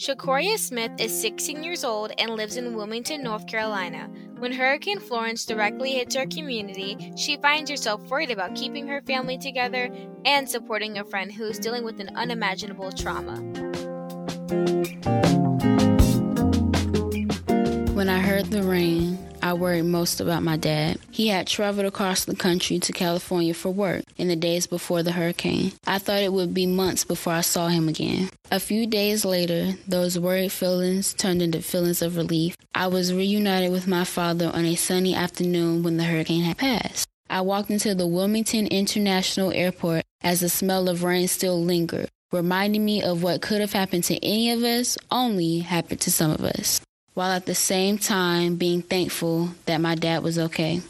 Shakoria Smith is 16 years old and lives in Wilmington, North Carolina. When Hurricane Florence directly hits her community, she finds herself worried about keeping her family together and supporting a friend who is dealing with an unimaginable trauma. When I heard the rain, I worried most about my dad. He had traveled across the country to California for work in the days before the hurricane. I thought it would be months before I saw him again. A few days later, those worried feelings turned into feelings of relief. I was reunited with my father on a sunny afternoon when the hurricane had passed. I walked into the Wilmington International Airport as the smell of rain still lingered, reminding me of what could have happened to any of us only happened to some of us while at the same time being thankful that my dad was okay.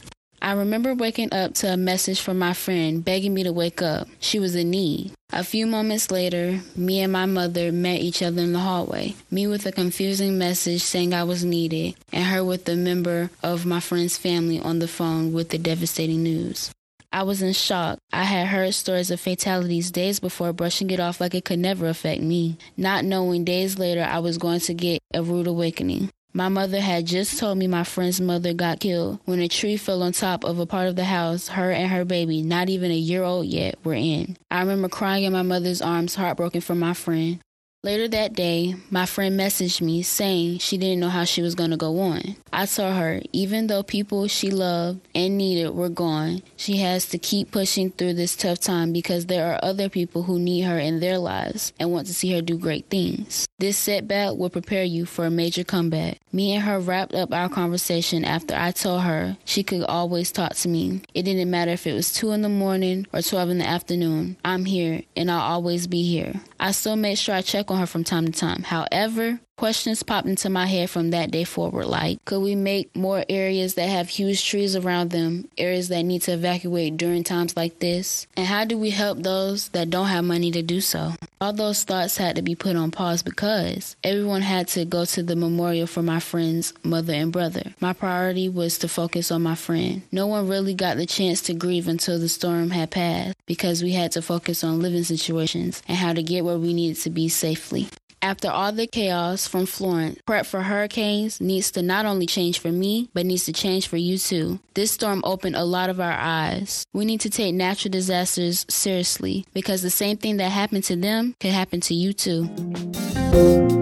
I remember waking up to a message from my friend begging me to wake up. She was in need. A few moments later, me and my mother met each other in the hallway. Me with a confusing message saying I was needed, and her with a member of my friend's family on the phone with the devastating news. I was in shock. I had heard stories of fatalities days before, brushing it off like it could never affect me, not knowing days later I was going to get a rude awakening. My mother had just told me my friend's mother got killed when a tree fell on top of a part of the house her and her baby, not even a year old yet, were in. I remember crying in my mother's arms, heartbroken for my friend. Later that day, my friend messaged me saying she didn't know how she was going to go on. I told her, even though people she loved and needed were gone, she has to keep pushing through this tough time because there are other people who need her in their lives and want to see her do great things. This setback will prepare you for a major comeback. Me and her wrapped up our conversation after I told her she could always talk to me. It didn't matter if it was 2 in the morning or 12 in the afternoon. I'm here and I'll always be here. I still made sure I on her from time to time. However, questions popped into my head from that day forward like could we make more areas that have huge trees around them areas that need to evacuate during times like this and how do we help those that don't have money to do so all those thoughts had to be put on pause because everyone had to go to the memorial for my friend's mother and brother. My priority was to focus on my friend. No one really got the chance to grieve until the storm had passed because we had to focus on living situations and how to get where we needed to be safely after all the chaos from Florence, prep for hurricanes needs to not only change for me, but needs to change for you too. This storm opened a lot of our eyes. We need to take natural disasters seriously because the same thing that happened to them could happen to you too.